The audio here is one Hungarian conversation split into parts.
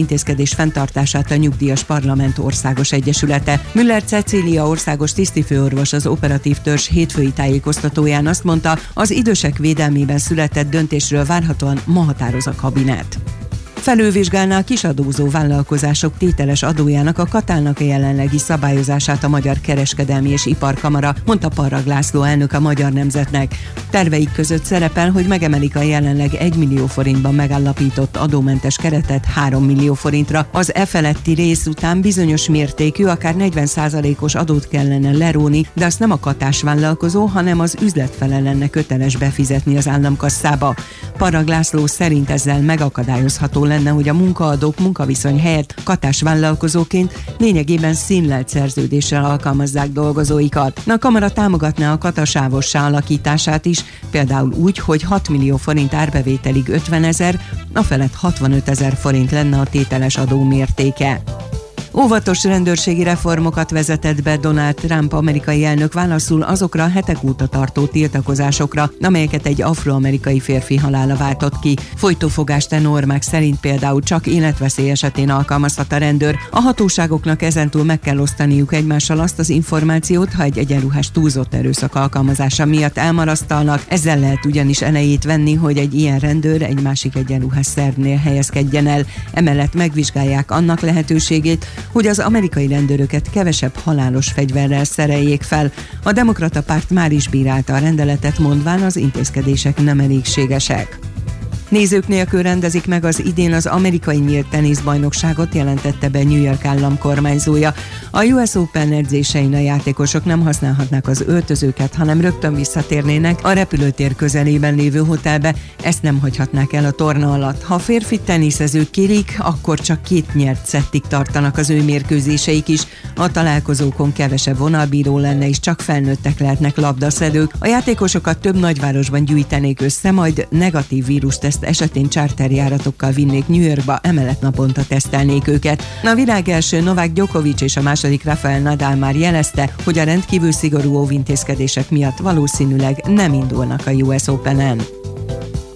intézkedés fenntartását a Nyugdíjas Parlament Országos Egyesülete. Müller Cecília országos tisztifőorvos az operatív törzs hétfői tájékoztatóján azt mondta, az idősek védelmében született döntésről várhatóan ma határoz a kabinet felülvizsgálná a kisadózó vállalkozások tételes adójának a katálnak a jelenlegi szabályozását a Magyar Kereskedelmi és Iparkamara, mondta Parrag László elnök a Magyar Nemzetnek. Terveik között szerepel, hogy megemelik a jelenleg 1 millió forintban megállapított adómentes keretet 3 millió forintra. Az e feletti rész után bizonyos mértékű, akár 40%-os adót kellene leróni, de azt nem a katás vállalkozó, hanem az üzletfele lenne köteles befizetni az államkasszába. Parag László szerint ezzel megakadályozható lenne, hogy a munkaadók munkaviszony helyett katás vállalkozóként lényegében színlelt szerződéssel alkalmazzák dolgozóikat. A kamara támogatná a katasávossá alakítását is, például úgy, hogy 6 millió forint árbevételig 50 ezer, a felett 65 ezer forint lenne a tételes adó mértéke. Óvatos rendőrségi reformokat vezetett be Donald Trump amerikai elnök válaszul azokra hetek óta tartó tiltakozásokra, amelyeket egy afroamerikai férfi halála váltott ki. Folytófogást normák szerint például csak életveszély esetén alkalmazhat a rendőr. A hatóságoknak ezentúl meg kell osztaniuk egymással azt az információt, ha egy egyenruhás túlzott erőszak alkalmazása miatt elmarasztalnak. Ezzel lehet ugyanis elejét venni, hogy egy ilyen rendőr egy másik egyenruhás szervnél helyezkedjen el. Emellett megvizsgálják annak lehetőségét, hogy az amerikai rendőröket kevesebb halálos fegyverrel szereljék fel. A demokrata párt már is bírálta a rendeletet, mondván az intézkedések nem elégségesek. Nézők nélkül rendezik meg az idén az amerikai nyílt teniszbajnokságot, jelentette be New York állam kormányzója. A US Open edzésein a játékosok nem használhatnák az öltözőket, hanem rögtön visszatérnének a repülőtér közelében lévő hotelbe, ezt nem hagyhatnák el a torna alatt. Ha férfi teniszezők kérik, akkor csak két nyert szettig tartanak az ő mérkőzéseik is. A találkozókon kevesebb vonalbíró lenne, és csak felnőttek lehetnek labdaszedők. A játékosokat több nagyvárosban gyűjtenék össze, majd negatív vírus teszt esetén charterjáratokkal vinnék New Yorkba, emellett naponta tesztelnék őket. A világ első Novák Djokovic és a második Rafael Nadal már jelezte, hogy a rendkívül szigorú óvintézkedések miatt valószínűleg nem indulnak a US Open-en.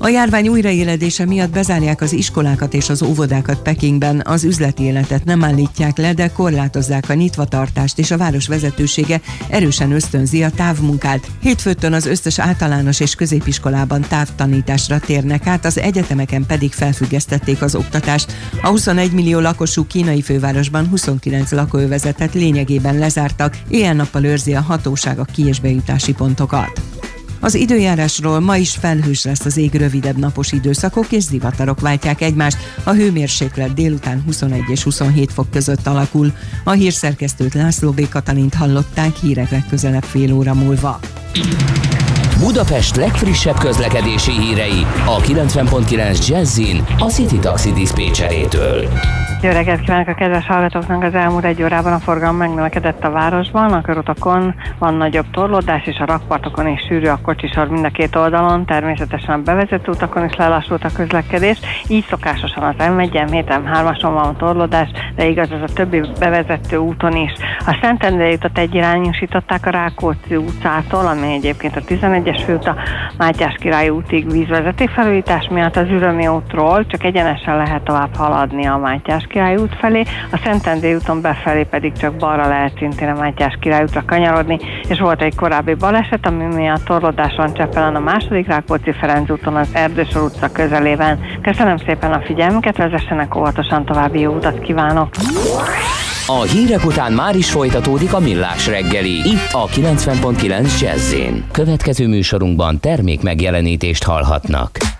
A járvány újraéledése miatt bezárják az iskolákat és az óvodákat Pekingben, az üzleti életet nem állítják le, de korlátozzák a nyitvatartást, és a város vezetősége erősen ösztönzi a távmunkát. Hétfőtön az összes általános és középiskolában távtanításra térnek át, az egyetemeken pedig felfüggesztették az oktatást. A 21 millió lakosú kínai fővárosban 29 lakóövezetet lényegében lezártak, éjjel-nappal őrzi a hatóság a ki- és bejutási pontokat. Az időjárásról ma is felhős lesz az ég rövidebb napos időszakok és zivatarok váltják egymást. A hőmérséklet délután 21 és 27 fok között alakul. A hírszerkesztőt László B. Katalint hallották hírek legközelebb fél óra múlva. Budapest legfrissebb közlekedési hírei a 90.9 Jazzin a City Taxi Dispécsejétől. Jó reggelt kívánok a kedves hallgatóknak! Az elmúlt egy órában a forgalom megnövekedett a városban, a körutakon van nagyobb torlódás, és a rakpartokon is sűrű a kocsisor mind a két oldalon, természetesen a bevezető utakon is lelassult a közlekedés, így szokásosan az M1, M7, M3-ason van torlódás, de igaz ez a többi bevezető úton is. A Szentendrei utat egyirányosították a Rákóczi utcától, ami egyébként a 11-es főút a Mátyás Király útig vízvezeték felújítás miatt az Ürömi útról csak egyenesen lehet tovább haladni a Mátyás Király út felé, a Szentendrei úton befelé pedig csak balra lehet szintén a Mátyás Király útra kanyarodni, és volt egy korábbi baleset, ami miatt torlódás van Csepelen a második Rákóczi Ferenc úton az Erdősor utca közelében. Köszönöm szépen a figyelmüket, vezessenek óvatosan további jó utat kívánok! A hírek után már is folytatódik a millás reggeli, itt a 90.9 jazz Következő műsorunkban termék megjelenítést hallhatnak.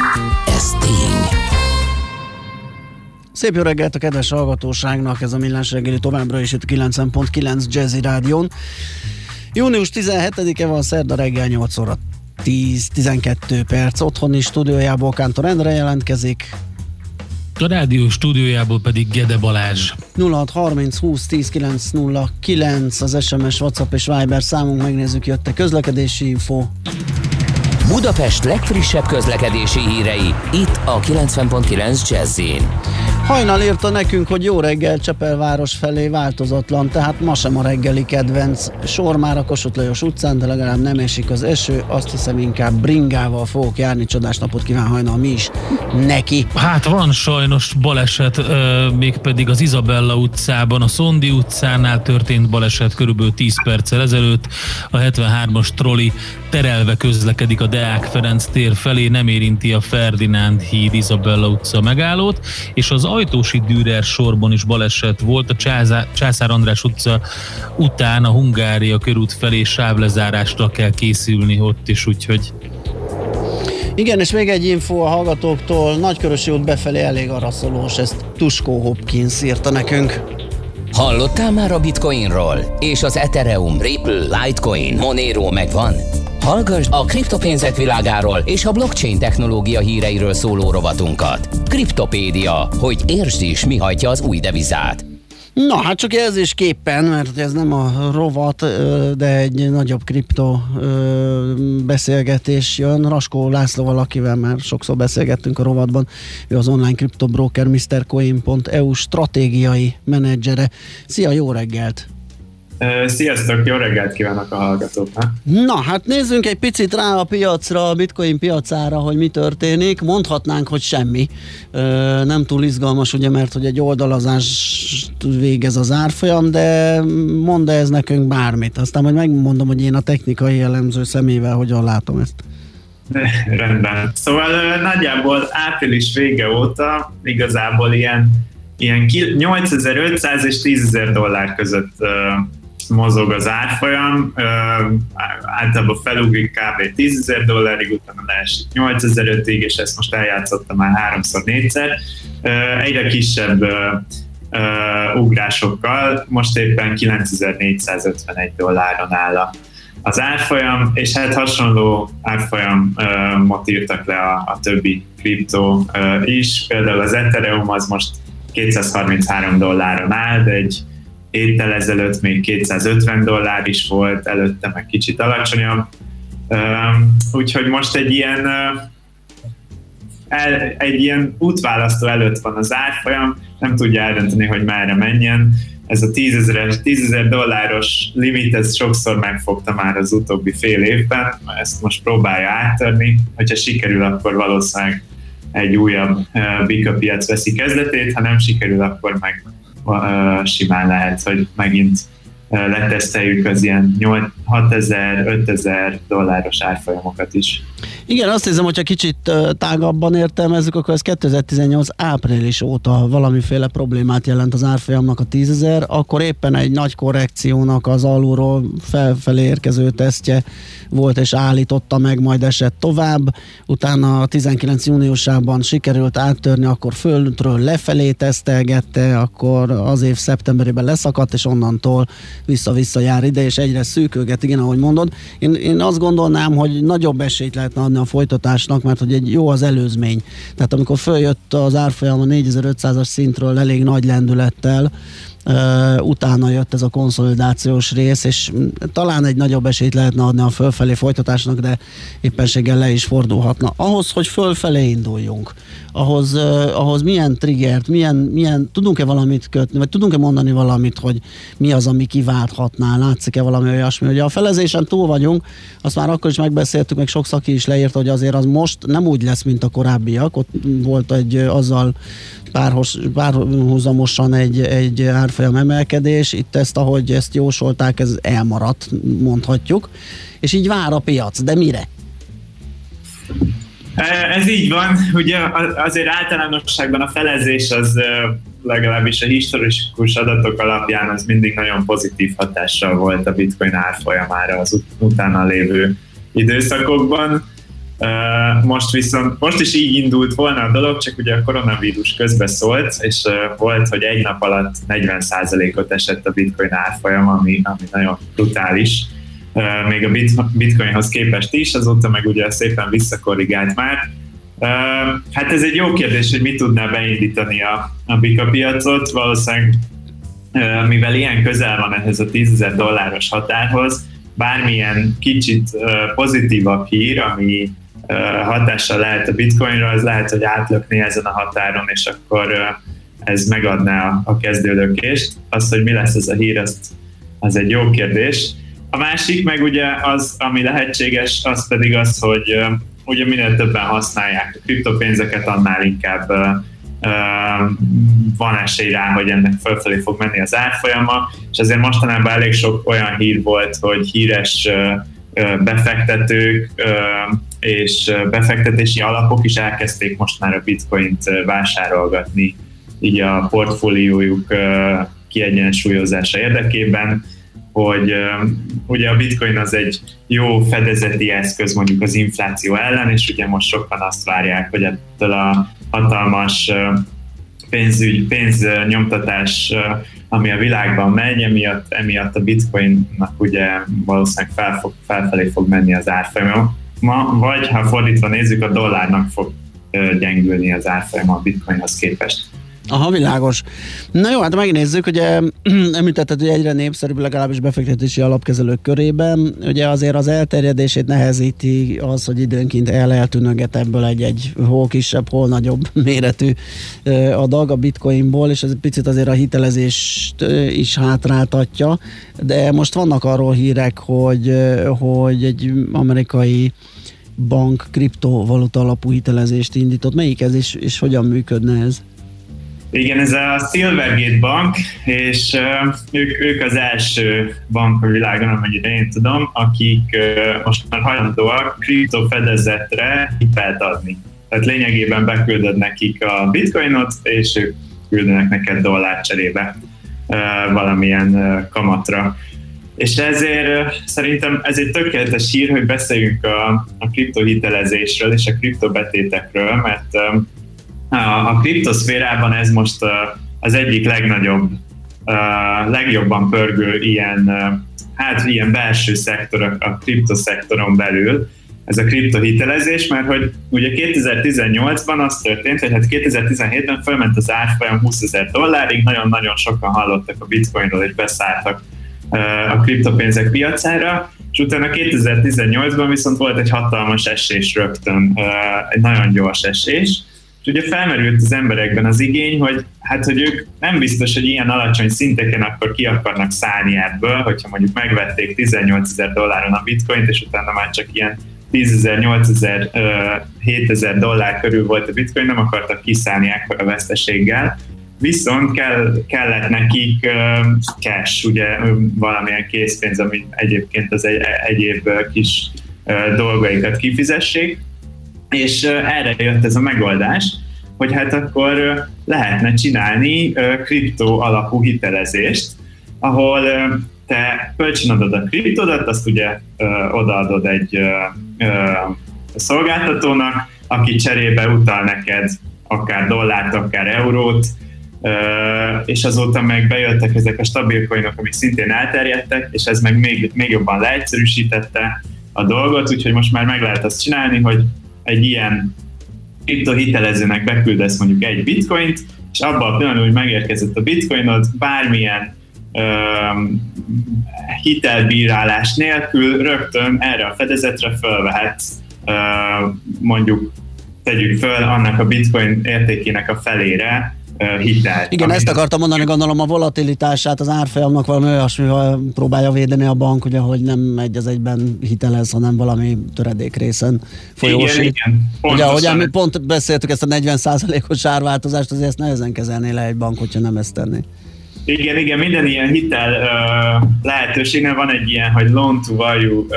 Szép jó reggelt a kedves hallgatóságnak, ez a Millás reggeli továbbra is itt 90.9 Jazzy Rádión. Június 17-e van szerda reggel 8 óra 10-12 perc. Otthoni stúdiójából Kántor Endre jelentkezik. A rádió stúdiójából pedig Gede Balázs. 0630 20 10 909 az SMS, WhatsApp és Viber számunk, megnézzük jött-e közlekedési info. Budapest legfrissebb közlekedési hírei, itt a 90.9 jazz Hajnal írta nekünk, hogy jó reggel Csepelváros felé változatlan, tehát ma sem a reggeli kedvenc. Sor már a Kossuth Lajos utcán, de legalább nem esik az eső, azt hiszem inkább bringával fogok járni, csodás napot kíván hajnal mi is neki. Hát van sajnos baleset, mégpedig az Izabella utcában, a Szondi utcánál történt baleset körülbelül 10 perccel ezelőtt. A 73-as troli terelve közlekedik a Deák Ferenc tér felé, nem érinti a Ferdinánd híd Izabella utca megállót, és az Ajtósi Dürer sorban is baleset volt, a Császár, Császár András utca után a Hungária körút felé sávlezárásra kell készülni ott is, úgyhogy igen, és még egy info a hallgatóktól, Nagykörösi út befelé elég araszolós, ezt Tuskó Hopkins írta nekünk. Hallottál már a Bitcoinról? És az Ethereum, Ripple, Litecoin, Monero megvan? Hallgass a kriptopénzek világáról és a blockchain technológia híreiről szóló rovatunkat. Kriptopédia, hogy értsd is, mi hajtja az új devizát. Na, hát csak jelzésképpen, mert ez nem a rovat, de egy nagyobb kripto beszélgetés jön. Raskó Lászlóval, akivel már sokszor beszélgettünk a rovatban, ő az online kriptobroker MrCoin.eu stratégiai menedzsere. Szia, jó reggelt! Sziasztok, jó reggelt kívánok a hallgatóknak! Na, hát nézzünk egy picit rá a piacra, a bitcoin piacára, hogy mi történik. Mondhatnánk, hogy semmi. Nem túl izgalmas, ugye, mert hogy egy oldalazás végez az árfolyam, de mond ez nekünk bármit. Aztán majd megmondom, hogy én a technikai jellemző szemével hogyan látom ezt. Rendben. Szóval nagyjából április vége óta igazából ilyen, ilyen 8500 és 10.000 dollár között mozog az árfolyam, általában felugrik kb. 10 ezer dollárig, utána leesik 8 ig és ezt most eljátszottam már háromszor, négyszer. Egyre kisebb ugrásokkal, most éppen 9451 dolláron áll az árfolyam, és hát hasonló árfolyamot írtak le a, a többi kriptó is, például az Ethereum az most 233 dolláron áll, de egy héttel ezelőtt még 250 dollár is volt, előtte meg kicsit alacsonyabb. Úgyhogy most egy ilyen egy ilyen útválasztó előtt van az árfolyam, nem tudja eldönteni, hogy merre menjen. Ez a 10 ezer, 10 ezer dolláros limit, ez sokszor megfogta már az utóbbi fél évben, ezt most próbálja áttörni, hogyha sikerül, akkor valószínűleg egy újabb bika piac veszi kezdetét, ha nem sikerül, akkor meg simán lehet, hogy megint leteszteljük az ilyen 6000-5000 dolláros árfolyamokat is. Igen, azt hiszem, hogyha kicsit tágabban értelmezzük, akkor ez 2018 április óta valamiféle problémát jelent az árfolyamnak a 10 akkor éppen egy nagy korrekciónak az alulról felfelé érkező tesztje volt, és állította meg, majd esett tovább. Utána a 19 júniusában sikerült áttörni, akkor földről lefelé tesztelgette, akkor az év szeptemberében leszakadt, és onnantól vissza-vissza jár ide, és egyre szűkölget, igen, ahogy mondod. Én, én azt gondolnám, hogy nagyobb esélyt lehetne adni a folytatásnak, mert hogy egy jó az előzmény. Tehát amikor följött az árfolyam a 4500-as szintről elég nagy lendülettel, Uh, utána jött ez a konszolidációs rész, és talán egy nagyobb esélyt lehetne adni a fölfelé folytatásnak, de éppenséggel le is fordulhatna. Ahhoz, hogy fölfelé induljunk, ahhoz, ahhoz milyen triggert, milyen, milyen tudunk-e valamit kötni, vagy tudunk-e mondani valamit, hogy mi az, ami kiválthatná, látszik-e valami olyasmi. Ugye a felezésen túl vagyunk, azt már akkor is megbeszéltük, meg sok szaki is leírta, hogy azért az most nem úgy lesz, mint a korábbiak. Ott volt egy azzal párhos, párhuzamosan egy, egy árfolyam emelkedés, itt ezt, ahogy ezt jósolták, ez elmaradt, mondhatjuk, és így vár a piac, de mire? Ez így van, ugye azért általánosságban a felezés az legalábbis a historikus adatok alapján az mindig nagyon pozitív hatással volt a bitcoin árfolyamára az utána lévő időszakokban. Most viszont, most is így indult volna a dolog, csak ugye a koronavírus közbe szólt, és volt, hogy egy nap alatt 40%-ot esett a bitcoin árfolyam, ami, ami nagyon brutális, még a bitcoinhoz képest is, azóta meg ugye szépen visszakorrigált már. Hát ez egy jó kérdés, hogy mit tudná beindítani a, a bika piacot, valószínűleg mivel ilyen közel van ehhez a 10 dolláros határhoz, bármilyen kicsit pozitívabb hír, ami hatással lehet a bitcoinra, az lehet, hogy átlökni ezen a határon, és akkor ez megadná a kezdődökést. Az, hogy mi lesz ez a hír, az, az egy jó kérdés. A másik meg ugye az, ami lehetséges, az pedig az, hogy ugye minél többen használják a kriptopénzeket, annál inkább van esély rá, hogy ennek fölfelé fog menni az árfolyama, és azért mostanában elég sok olyan hír volt, hogy híres befektetők és befektetési alapok is elkezdték most már a bitcoint vásárolgatni így a portfóliójuk kiegyensúlyozása érdekében, hogy ugye a bitcoin az egy jó fedezeti eszköz mondjuk az infláció ellen, és ugye most sokan azt várják, hogy ettől a hatalmas pénzügy, pénznyomtatás, ami a világban megy, emiatt, emiatt a bitcoinnak ugye valószínűleg fel fog, felfelé fog menni az árfolyam, ma, vagy ha fordítva nézzük, a dollárnak fog gyengülni az árfolyama a bitcoinhoz képest. Aha, világos. Na jó, hát megnézzük, ugye említetted, hogy egyre népszerűbb legalábbis befektetési alapkezelők körében. Ugye azért az elterjedését nehezíti az, hogy időnként el eltűnöget ebből egy-egy hol kisebb, hol nagyobb méretű adag a bitcoinból, és ez picit azért a hitelezést is hátráltatja, de most vannak arról hírek, hogy, hogy egy amerikai bank kriptovaluta alapú hitelezést indított. Melyik ez, és, és hogyan működne ez? Igen, ez a Silvergate Bank, és ők, ők az első bank a világon, amennyire én tudom, akik most már hajlandóak kriptofedezetre hitelt adni. Tehát lényegében beküldöd nekik a bitcoinot, és ők küldenek neked dollár cserébe valamilyen kamatra. És ezért szerintem ez egy tökéletes hír, hogy beszéljünk a, a kriptohitelezésről és a kriptobetétekről, mert a, kriptoszférában ez most az egyik legnagyobb, legjobban pörgő ilyen, hát ilyen belső szektor a kriptoszektoron belül, ez a kriptohitelezés, mert hogy ugye 2018-ban az történt, hogy hát 2017-ben fölment az árfolyam 20 ezer dollárig, nagyon-nagyon sokan hallottak a bitcoinról és beszálltak a kriptopénzek piacára, és utána 2018-ban viszont volt egy hatalmas esés rögtön, egy nagyon gyors esés, és ugye felmerült az emberekben az igény, hogy hát, hogy ők nem biztos, hogy ilyen alacsony szinteken akkor ki akarnak szállni ebből, hogyha mondjuk megvették 18 ezer dolláron a bitcoint, és utána már csak ilyen 10 ezer, 8 ezer, 7 ezer dollár körül volt a bitcoin, nem akartak kiszállni ekkora veszteséggel. viszont kell, kellett nekik cash, ugye valamilyen készpénz, ami egyébként az egy, egyéb kis dolgaikat kifizessék, és erre jött ez a megoldás, hogy hát akkor lehetne csinálni kriptó alapú hitelezést, ahol te kölcsönadod a kriptodat, azt ugye odaadod egy szolgáltatónak, aki cserébe utal neked akár dollárt, akár eurót, és azóta meg bejöttek ezek a stabil coinok, amik szintén elterjedtek, és ez meg még, még jobban leegyszerűsítette a dolgot, úgyhogy most már meg lehet azt csinálni, hogy egy ilyen kriptohitelezőnek beküldesz mondjuk egy bitcoint, és abban a pillanatban, hogy megérkezett a bitcoinod, bármilyen um, hitelbírálás nélkül rögtön erre a fedezetre fölvehetsz uh, mondjuk tegyük föl annak a bitcoin értékének a felére hitelt. Igen, ezt akartam mondani, gondolom a volatilitását az árfolyamnak valami olyasmivel próbálja védeni a bank, ugye, hogy nem egy az egyben hitelez, hanem valami töredék részen folyósít. Igen, igen. Ugye, ahogy mi pont beszéltük ezt a 40%-os árváltozást, azért ezt nehezen kezelné le egy bank, hogyha nem ezt tenné. Igen, igen, minden ilyen hitel uh, lehetőségnél van egy ilyen, hogy loan to value uh,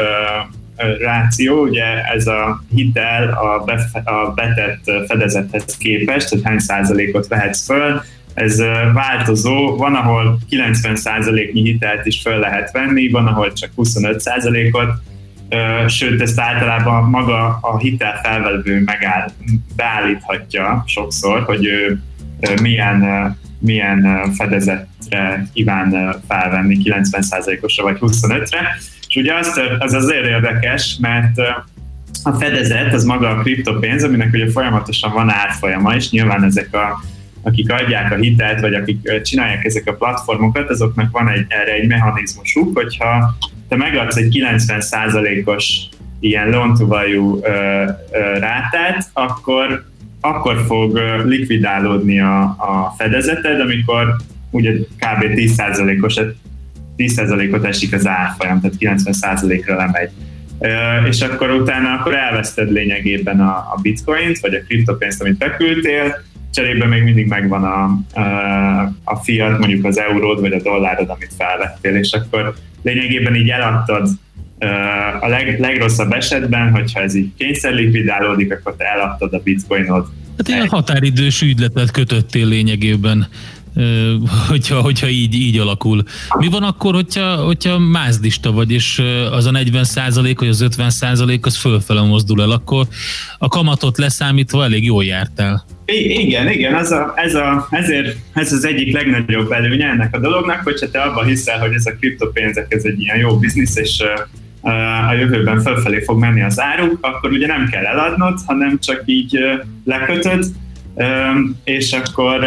ráció, ugye ez a hitel a, befe, a betett fedezethez képest, tehát hány százalékot vehetsz föl, ez változó, van, ahol 90 százaléknyi hitelt is föl lehet venni, van, ahol csak 25 százalékot, sőt, ezt általában maga a hitel felvevő megáll, beállíthatja sokszor, hogy ő milyen, milyen fedezetre kíván felvenni, 90%-osra vagy 25-re, és ugye az, az azért érdekes, mert a fedezet az maga a kriptopénz, aminek ugye folyamatosan van árfolyama, és nyilván ezek a akik adják a hitelt, vagy akik csinálják ezek a platformokat, azoknak van egy, erre egy mechanizmusuk, hogyha te megadsz egy 90%-os ilyen loan to value rátát, akkor, akkor fog likvidálódni a, a fedezeted, amikor ugye kb. 10%-os 10%-ot esik az árfolyam, tehát 90%-ra lemegy. És akkor utána akkor elveszted lényegében a, a bitcoint, vagy a kriptopénzt, amit beküldtél, cserébe még mindig megvan a, a fiat, mondjuk az euród, vagy a dollárod, amit felvettél, és akkor lényegében így eladtad a leg, legrosszabb esetben, hogyha ez így kényszerlikvidálódik, akkor te eladtad a bitcoinod. Hát ilyen határidős ügyletet kötöttél lényegében hogyha, hogyha így, így alakul. Mi van akkor, hogyha, hogyha mázdista vagy, és az a 40 százalék, vagy az 50 százalék, az fölfele mozdul el, akkor a kamatot leszámítva elég jól jártál. I- igen, igen, ez, a, ez, a, ezért ez az egyik legnagyobb előnye ennek a dolognak, hogyha te abban hiszel, hogy ez a kriptopénzek ez egy ilyen jó biznisz, és a jövőben fölfelé fog menni az áruk, akkor ugye nem kell eladnod, hanem csak így lekötöd, és akkor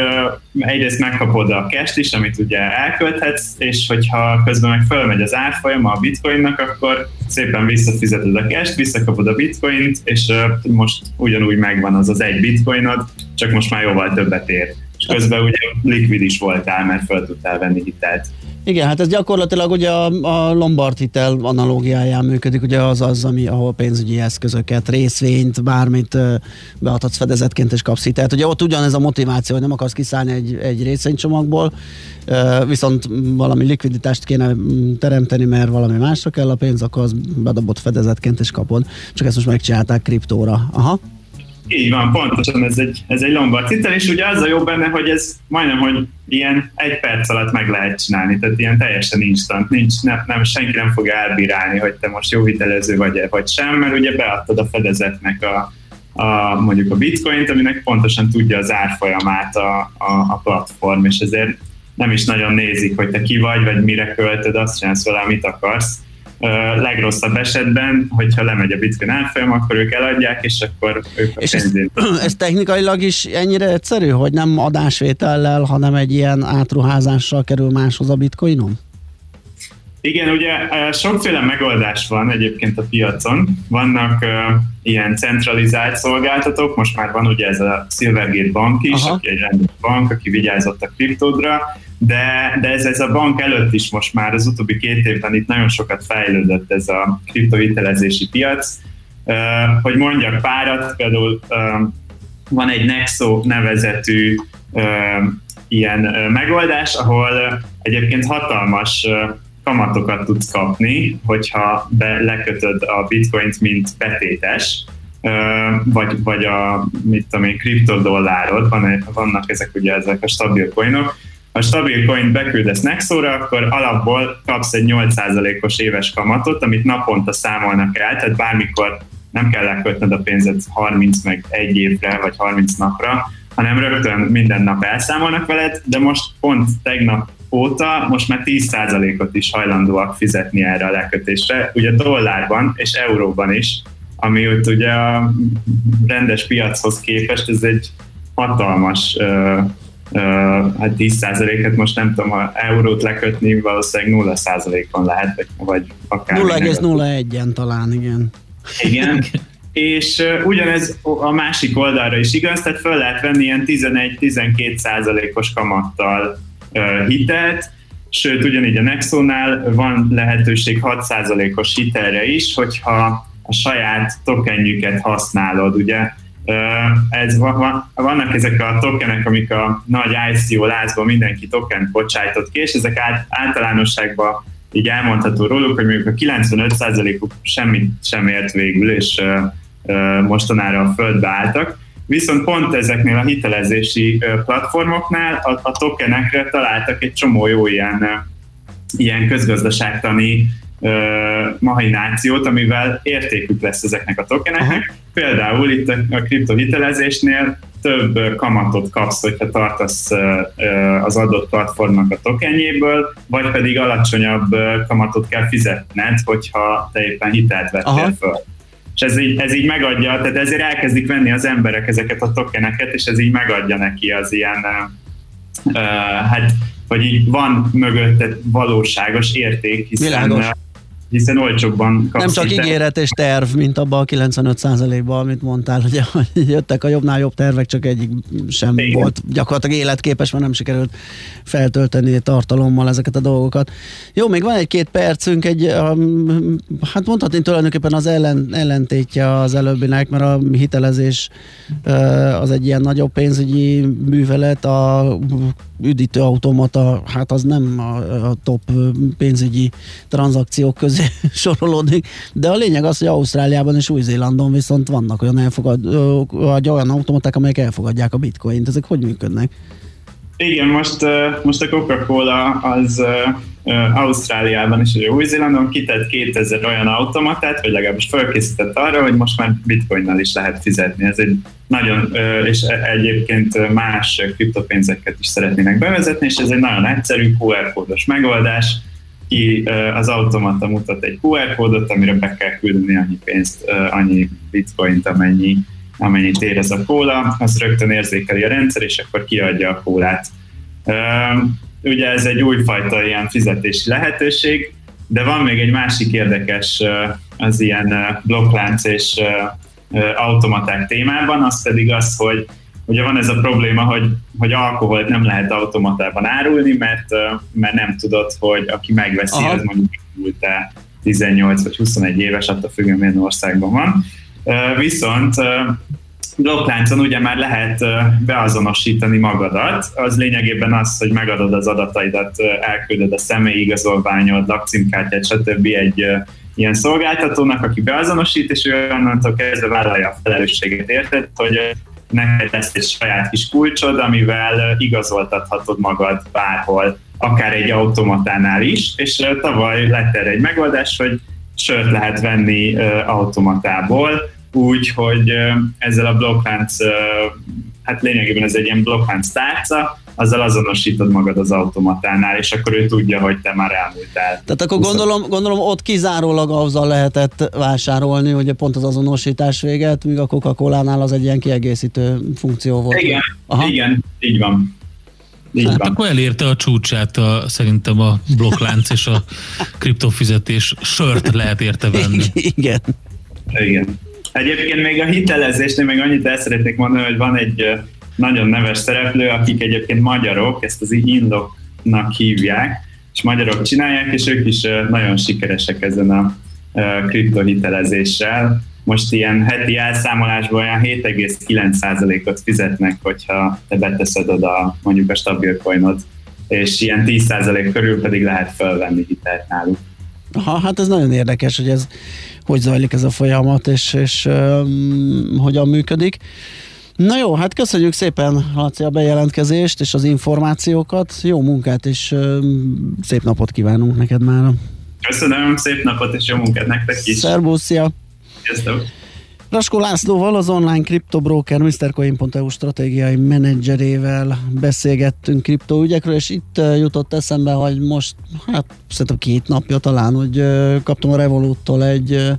egyrészt megkapod a cash is, amit ugye elkölthetsz, és hogyha közben meg fölmegy az árfolyama a bitcoinnak, akkor szépen visszafizeted a cash visszakapod a bitcoint, és most ugyanúgy megvan az az egy bitcoinod, csak most már jóval többet ér. Közben ugye likvid is voltál, mert föl tudtál venni hitelt. Igen, hát ez gyakorlatilag ugye a, a Lombard hitel analógiáján működik, ugye az az, ami, ahol pénzügyi eszközöket, részvényt, bármit beadhatsz fedezetként és kapsz hitelt. Ugye ott ugyanez a motiváció, hogy nem akarsz kiszállni egy, egy részvénycsomagból, viszont valami likviditást kéne teremteni, mert valami másra kell a pénz, akkor az bedobott fedezetként és kapod. Csak ezt most megcsinálták kriptóra. Aha. Így van, pontosan ez egy, ez egy lombard hitel, és ugye az a jó benne, hogy ez majdnem, hogy ilyen egy perc alatt meg lehet csinálni, tehát ilyen teljesen instant, nincs, nem, nem, senki nem fog elbírálni, hogy te most jó hitelező vagy vagy sem, mert ugye beadtad a fedezetnek a, a, mondjuk a bitcoint, aminek pontosan tudja az árfolyamát a, a, a platform, és ezért nem is nagyon nézik, hogy te ki vagy, vagy mire költöd, azt csinálsz vele, amit akarsz, legrosszabb esetben, hogyha lemegy a bitcoin árfolyam, akkor ők eladják, és akkor ők a és ez, ez technikailag is ennyire egyszerű, hogy nem adásvétellel, hanem egy ilyen átruházással kerül máshoz a bitcoinom? Igen, ugye sokféle megoldás van egyébként a piacon. Vannak uh, ilyen centralizált szolgáltatók, most már van ugye ez a Silvergate bank is, Aha. aki egy rendes bank, aki vigyázott a kriptódra, de, de ez, ez a bank előtt is most már az utóbbi két évben itt nagyon sokat fejlődött ez a kriptohitelezési piac. Uh, hogy mondjak párat, például uh, van egy Nexo nevezetű uh, ilyen megoldás, ahol egyébként hatalmas kamatokat tudsz kapni, hogyha be lekötöd a bitcoint, mint betétes, vagy, vagy a, mit tudom én, kriptodollárod, van, vannak ezek ugye ezek a stabil coinok, a stabil coin beküldesz Nexóra, akkor alapból kapsz egy 8%-os éves kamatot, amit naponta számolnak el, tehát bármikor nem kell lekötned a pénzet 30 meg egy évre, vagy 30 napra, hanem rögtön minden nap elszámolnak veled, de most pont tegnap óta most már 10%-ot is hajlandóak fizetni erre a lekötésre, ugye dollárban és euróban is, ami ott ugye a rendes piachoz képest ez egy hatalmas uh, uh, hát 10%-et most nem tudom, ha eurót lekötni, valószínűleg 0%-on lehet, vagy, vagy akár 0,01-en talán, igen. Igen. és ugyanez a másik oldalra is igaz, tehát föl lehet venni ilyen 11-12 százalékos kamattal hitelt, sőt ugyanígy a Nexonál van lehetőség 6 százalékos hitelre is, hogyha a saját tokenjüket használod, ugye ez, vannak ezek a tokenek, amik a nagy ICO lázban mindenki token bocsájtott ki, és ezek általánosságban így elmondható róluk, hogy mondjuk a 95%-uk semmit sem ért végül, és mostanára a földbe álltak. Viszont pont ezeknél a hitelezési platformoknál a, a tokenekre találtak egy csomó jó ilyen, ilyen közgazdaságtani mahinációt, amivel értékük lesz ezeknek a tokeneknek. Aha. Például itt a kriptohitelezésnél több kamatot kapsz, hogyha tartasz az adott platformnak a tokenjéből, vagy pedig alacsonyabb kamatot kell fizetned, hogyha te éppen hitelt vettél Aha. föl. És ez így, ez így megadja, tehát ezért elkezdik venni az emberek ezeket a tokeneket, és ez így megadja neki az ilyen, uh, hát, vagy így van mögötte valóságos érték, hiszen Világos hiszen olcsóbban kapsz. Nem csak hitel. ígéret és terv, mint abban a 95%-ban, amit mondtál, hogy jöttek a jobbnál jobb tervek, csak egyik sem Igen. volt gyakorlatilag életképes, mert nem sikerült feltölteni tartalommal ezeket a dolgokat. Jó, még van egy-két percünk, egy, um, hát mondhatni tulajdonképpen az ellen, ellentétje az előbbinek, mert a hitelezés uh, az egy ilyen nagyobb pénzügyi művelet, a üdítőautomata, hát az nem a, a top pénzügyi tranzakciók közé sorolódik, de a lényeg az, hogy Ausztráliában és Új-Zélandon viszont vannak olyan, elfogad, vagy olyan automaták, amelyek elfogadják a bitcoint. Ezek hogy működnek? Igen, most, most a Coca-Cola az Ausztráliában és Új-Zélandon kitett 2000 olyan automatát, vagy legalábbis felkészített arra, hogy most már bitcoinnal is lehet fizetni. Ez egy nagyon, és e, egyébként más kriptopénzeket is szeretnének bevezetni, és ez egy nagyon egyszerű QR kódos megoldás. Ki az automata mutat egy QR kódot, amire be kell küldeni annyi pénzt, annyi bitcoint, amennyi amennyit ér ez a kóla, az rögtön érzékeli a rendszer, és akkor kiadja a kólát. Ugye ez egy újfajta ilyen fizetési lehetőség, de van még egy másik érdekes az ilyen blokklánc és automaták témában, az pedig az, hogy ugye van ez a probléma, hogy, hogy alkoholt nem lehet automatában árulni, mert, mert nem tudod, hogy aki megveszi, Aha. az mondjuk 18 vagy 21 éves, attól függően milyen országban van. Viszont blokkláncon ugye már lehet beazonosítani magadat, az lényegében az, hogy megadod az adataidat, elküldöd a személyi igazolványod, lakcímkártyát, stb. egy ilyen szolgáltatónak, aki beazonosít, és ő onnantól kezdve vállalja a felelősséget, érted, hogy neked lesz egy saját kis kulcsod, amivel igazoltathatod magad bárhol, akár egy automatánál is, és tavaly lett erre egy megoldás, hogy sört lehet venni automatából, úgy, hogy ezzel a blokklánc, hát lényegében ez egy ilyen blokklánc tárca, azzal azonosítod magad az automatánál, és akkor ő tudja, hogy te már elmúltál. Tehát akkor gondolom, gondolom ott kizárólag azzal lehetett vásárolni, hogy pont az azonosítás véget, míg a Coca-Cola-nál az egy ilyen kiegészítő funkció volt. Igen, Aha. igen így van. Így hát van. akkor elérte a csúcsát a, szerintem a blokklánc és a kriptofizetés sört lehet érte venni. Igen. Igen. Egyébként még a hitelezésnél még annyit el szeretnék mondani, hogy van egy nagyon neves szereplő, akik egyébként magyarok, ezt az indoknak hívják, és magyarok csinálják, és ők is nagyon sikeresek ezen a kriptohitelezéssel. most ilyen heti elszámolásban olyan 7,9%-ot fizetnek, hogyha te beteszed oda mondjuk a stabil coinot, és ilyen 10% körül pedig lehet felvenni hitelt náluk. Aha, hát ez nagyon érdekes, hogy ez hogy zajlik ez a folyamat, és, és um, hogyan működik. Na jó, hát köszönjük szépen, Laci, a bejelentkezést és az információkat. Jó munkát, és szép napot kívánunk neked már. Köszönöm, szép napot és jó munkát nektek is. Szerbusz, szia! Sziasztok! Raskó Lászlóval, az online kriptobroker MrCoin.eu stratégiai menedzserével beszélgettünk kriptoügyekről, és itt jutott eszembe, hogy most, hát szerintem két napja talán, hogy kaptam a Revoluttól egy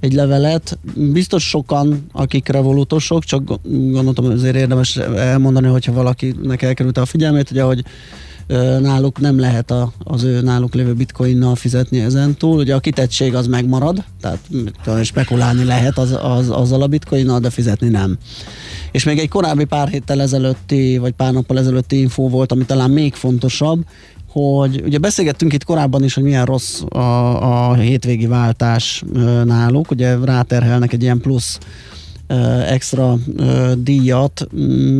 egy levelet. Biztos sokan, akik revolutosok, csak gondoltam azért érdemes elmondani, hogyha valakinek elkerült a figyelmét, ugye, hogy náluk nem lehet a, az ő náluk lévő bitcoinnal fizetni ezen túl. Ugye a kitettség az megmarad, tehát spekulálni lehet az, az, azzal a bitcoinnal, de fizetni nem. És még egy korábbi pár héttel ezelőtti, vagy pár nappal ezelőtti infó volt, ami talán még fontosabb, hogy ugye beszélgettünk itt korábban is, hogy milyen rossz a, a hétvégi váltás náluk, ugye ráterhelnek egy ilyen plusz extra díjat,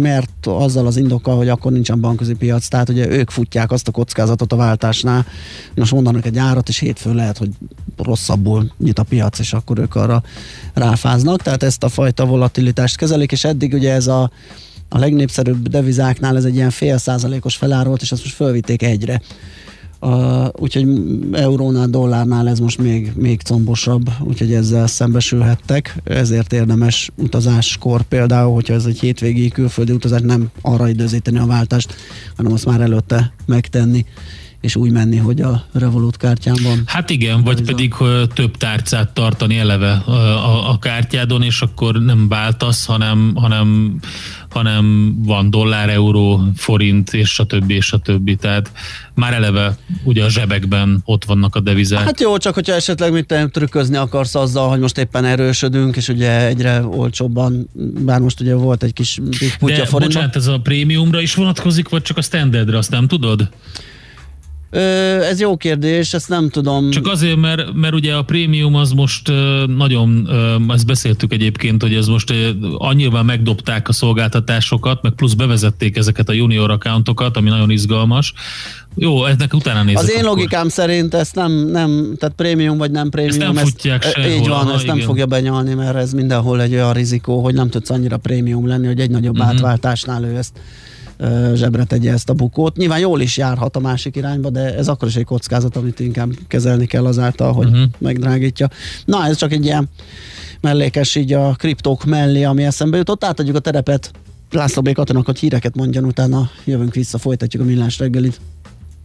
mert azzal az indokkal, hogy akkor nincsen bankközi piac, tehát ugye ők futják azt a kockázatot a váltásnál, most mondanak egy árat, és hétfőn lehet, hogy rosszabbul nyit a piac, és akkor ők arra ráfáznak, tehát ezt a fajta volatilitást kezelik, és eddig ugye ez a a legnépszerűbb devizáknál ez egy ilyen fél százalékos felárolt, és azt most fölvitték egyre. Uh, úgyhogy eurónál, dollárnál ez most még, még combosabb, úgyhogy ezzel szembesülhettek, ezért érdemes utazáskor például, hogyha ez egy hétvégi külföldi utazás, nem arra időzíteni a váltást, hanem azt már előtte megtenni és úgy menni, hogy a Revolut kártyán van. Hát igen, vagy pedig több tárcát tartani eleve a, a kártyádon, és akkor nem váltasz, hanem, hanem, hanem van dollár, euró, forint, és a többi, és a többi. Tehát már eleve ugye a zsebekben ott vannak a devizák. Hát jó, csak hogyha esetleg mit trükközni akarsz azzal, hogy most éppen erősödünk, és ugye egyre olcsóbban, bár most ugye volt egy kis putya forintban. bocsánat, ez a prémiumra is vonatkozik, vagy csak a standardre, azt nem tudod? Ö, ez jó kérdés, ezt nem tudom. Csak azért, mert, mert ugye a prémium az most nagyon, ezt beszéltük egyébként, hogy ez most annyira megdobták a szolgáltatásokat, meg plusz bevezették ezeket a junior accountokat, ami nagyon izgalmas. Jó, ennek utána nézek. Az én akkor. logikám szerint ezt nem, nem, tehát prémium vagy nem prémium. Ezt nem futják ezt, sehol. Így van, ha, ezt igen. nem fogja benyalni, mert ez mindenhol egy olyan rizikó, hogy nem tudsz annyira prémium lenni, hogy egy nagyobb uh-huh. átváltásnál ő ezt zsebre tegye ezt a bukót. Nyilván jól is járhat a másik irányba, de ez akkor is egy kockázat, amit inkább kezelni kell azáltal, hogy uh-huh. megdrágítja. Na, ez csak egy ilyen mellékes így a kriptók mellé, ami eszembe jutott. Átadjuk a terepet László B. Katonakat híreket mondjon, utána jövünk vissza, folytatjuk a millás reggelit.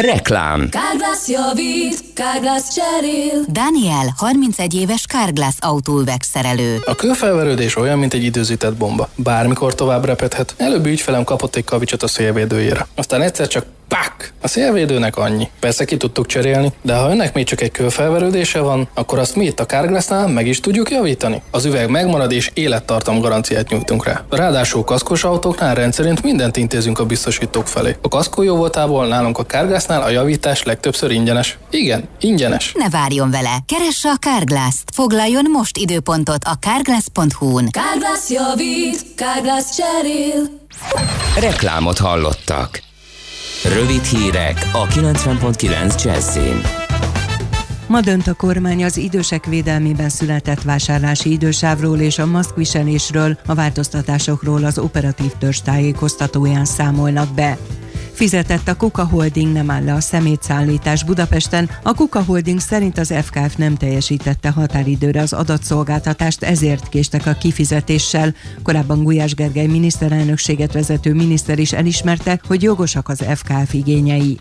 Reklám. Kárglász javít, Kárglász cserél. Daniel, 31 éves Kárglász autóüveg szerelő. A kőfelverődés olyan, mint egy időzített bomba. Bármikor tovább repedhet. Előbb ügyfelem kapott egy kavicsot a szélvédőjére. Aztán egyszer csak Pak! A szélvédőnek annyi. Persze ki tudtuk cserélni, de ha önnek még csak egy kőfelverődése van, akkor azt mi itt a Carglassnál meg is tudjuk javítani. Az üveg megmarad és élettartam garanciát nyújtunk rá. Ráadásul kaszkos autóknál rendszerint mindent intézünk a biztosítók felé. A kaszkó jó voltából nálunk a Carglassnál a javítás legtöbbször ingyenes. Igen, ingyenes. Ne várjon vele! Keresse a Carglass-t! Foglaljon most időpontot a carglass.hu-n. Carglass javít, Carglass cserél. Reklámot hallottak. Rövid hírek a 90.9 Jazzin. Ma dönt a kormány az idősek védelmében született vásárlási idősávról és a maszkviselésről, a változtatásokról az operatív törzs tájékoztatóján számolnak be. Fizetett a Kuka Holding, nem áll le a szemétszállítás Budapesten. A Kuka Holding szerint az FKF nem teljesítette határidőre az adatszolgáltatást, ezért késtek a kifizetéssel. Korábban Gulyás Gergely miniszterelnökséget vezető miniszter is elismerte, hogy jogosak az FKF igényei.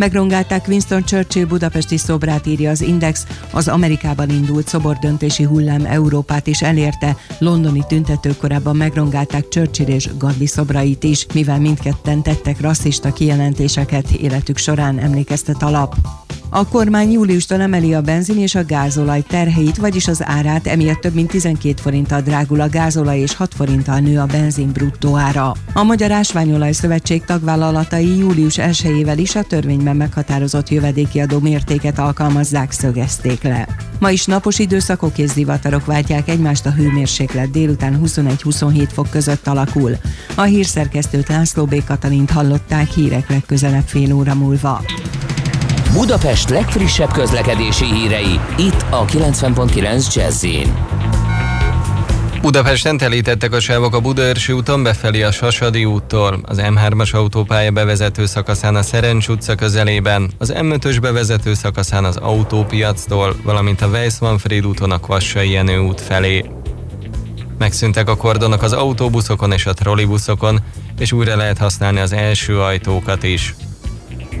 Megrongálták Winston Churchill budapesti szobrát írja az Index, az Amerikában indult szobordöntési hullám Európát is elérte, londoni tüntetők korábban megrongálták Churchill és Gandhi szobrait is, mivel mindketten tettek rasszista kijelentéseket életük során emlékeztet a lap. A kormány júliustól emeli a benzin és a gázolaj terheit, vagyis az árát, emiatt több mint 12 forinttal drágul a gázolaj és 6 forinttal nő a benzin bruttó ára. A Magyar Ásványolaj Szövetség tagvállalatai július 1-ével is a törvényben meghatározott jövedéki adó mértéket alkalmazzák, szögezték le. Ma is napos időszakok és zivatarok váltják egymást a hőmérséklet délután 21-27 fok között alakul. A hírszerkesztőt László B. Katalint hallották hírek legközelebb fél óra múlva. Budapest legfrissebb közlekedési hírei, itt a 90.9 jazz Budapesten telítettek a sávok a Budaörsi úton befelé a Sasadi úttól, az M3-as autópálya bevezető szakaszán a Szerencs utca közelében, az M5-ös bevezető szakaszán az autópiactól, valamint a Weiss-Manfred úton a Kvassai Jenő út felé. Megszűntek a kordonok az autóbuszokon és a trollibuszokon, és újra lehet használni az első ajtókat is.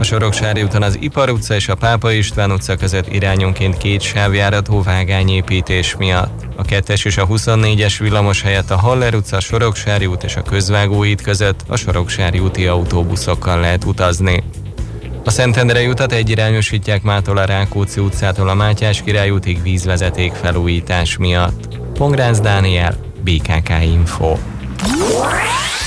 A Soroksári úton az Ipar utca és a Pápa István utca között irányonként két sávjárató vágányépítés miatt. A 2-es és a 24-es villamos helyett a Haller utca, a Soroksári út és a Közvágóid között a Soroksári úti autóbuszokkal lehet utazni. A Szentendrei utat egyirányosítják mától a Rákóczi utcától a Mátyás király útig vízvezeték felújítás miatt. Pongrász Dániel, BKK Info.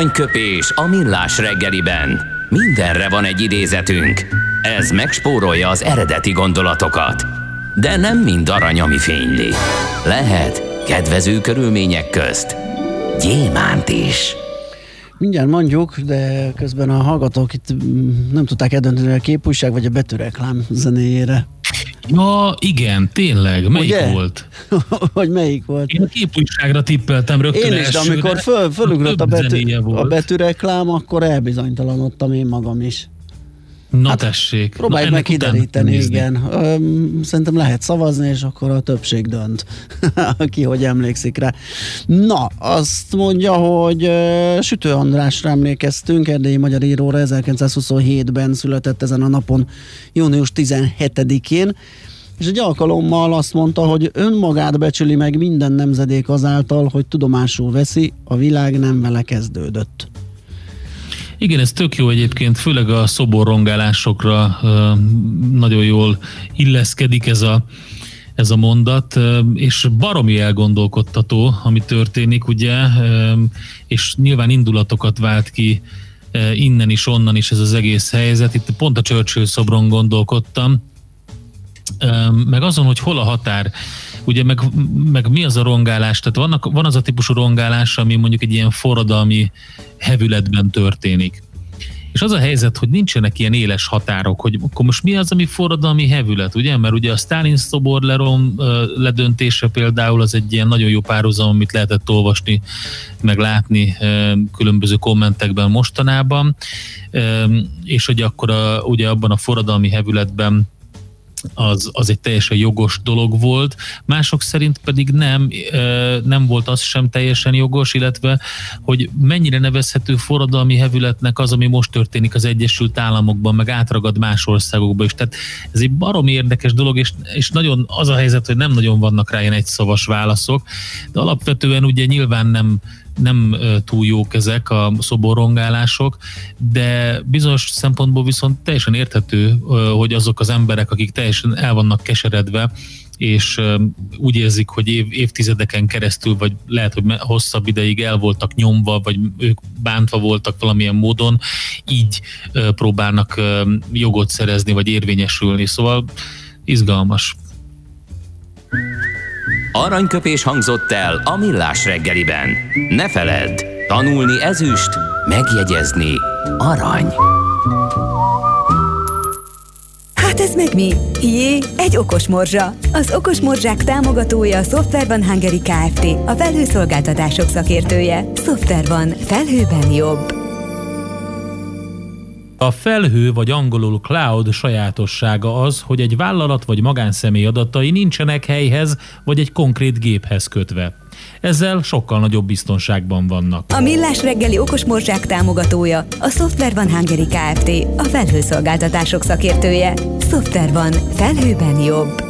Aranyköpés a millás reggeliben. Mindenre van egy idézetünk. Ez megspórolja az eredeti gondolatokat. De nem mind arany, ami fényli. Lehet kedvező körülmények közt gyémánt is. Mindjárt mondjuk, de közben a hallgatók itt mm, nem tudták eldönteni a képújság vagy a betűreklám zenéjére. Ja, igen, tényleg. Melyik Ugye? volt? hogy melyik volt? Én a képújságra tippeltem rögtön Én is, de amikor föl, fölugrott a, betű, a betűreklám, akkor elbizonytalanodtam én magam is. Na hát, tessék. Próbáljuk Na, meg kideríteni, igen. Öm, Szerintem lehet szavazni, és akkor a többség dönt, ki hogy emlékszik rá. Na, azt mondja, hogy ö, Sütő Andrásra emlékeztünk, erdélyi magyar íróra 1927-ben született ezen a napon, június 17-én, és egy alkalommal azt mondta, hogy önmagát becsüli meg minden nemzedék azáltal, hogy tudomásul veszi, a világ nem vele kezdődött. Igen, ez tök jó egyébként, főleg a szoborrongálásokra nagyon jól illeszkedik ez a, ez a mondat, és baromi elgondolkodtató, ami történik, ugye, és nyilván indulatokat vált ki innen is, onnan is ez az egész helyzet. Itt pont a Churchill szobron gondolkodtam, meg azon, hogy hol a határ, ugye meg, meg mi az a rongálás, tehát vannak, van az a típusú rongálás, ami mondjuk egy ilyen forradalmi hevületben történik. És az a helyzet, hogy nincsenek ilyen éles határok, hogy akkor most mi az, ami forradalmi hevület, ugye? Mert ugye a Stalin szobor lerom, ledöntése például az egy ilyen nagyon jó párhuzam, amit lehetett olvasni, meg látni különböző kommentekben mostanában, és hogy akkor a, ugye abban a forradalmi hevületben az, az egy teljesen jogos dolog volt, mások szerint pedig nem, nem volt az sem teljesen jogos, illetve hogy mennyire nevezhető forradalmi hevületnek az, ami most történik az Egyesült Államokban, meg átragad más országokba is. Tehát ez egy barom érdekes dolog, és, és nagyon az a helyzet, hogy nem nagyon vannak rá ilyen egyszavas válaszok, de alapvetően ugye nyilván nem nem túl jók ezek a szoborrongálások, de bizonyos szempontból viszont teljesen érthető, hogy azok az emberek, akik teljesen el vannak keseredve, és úgy érzik, hogy év, évtizedeken keresztül, vagy lehet, hogy hosszabb ideig el voltak nyomva, vagy ők bántva voltak valamilyen módon, így próbálnak jogot szerezni, vagy érvényesülni. Szóval izgalmas. Aranyköpés hangzott el a millás reggeliben. Ne feledd, tanulni ezüst, megjegyezni arany. Hát ez meg mi? Jé, egy okos morzsa. Az okos morzsák támogatója a Software van Hungary Kft. A felhőszolgáltatások szakértője. Software van. Felhőben jobb. A felhő vagy angolul cloud sajátossága az, hogy egy vállalat vagy magánszemély adatai nincsenek helyhez vagy egy konkrét géphez kötve. Ezzel sokkal nagyobb biztonságban vannak. A Millás reggeli okos morzsák támogatója a Software van Hungary Kft. A felhőszolgáltatások szakértője. Software van. Felhőben jobb.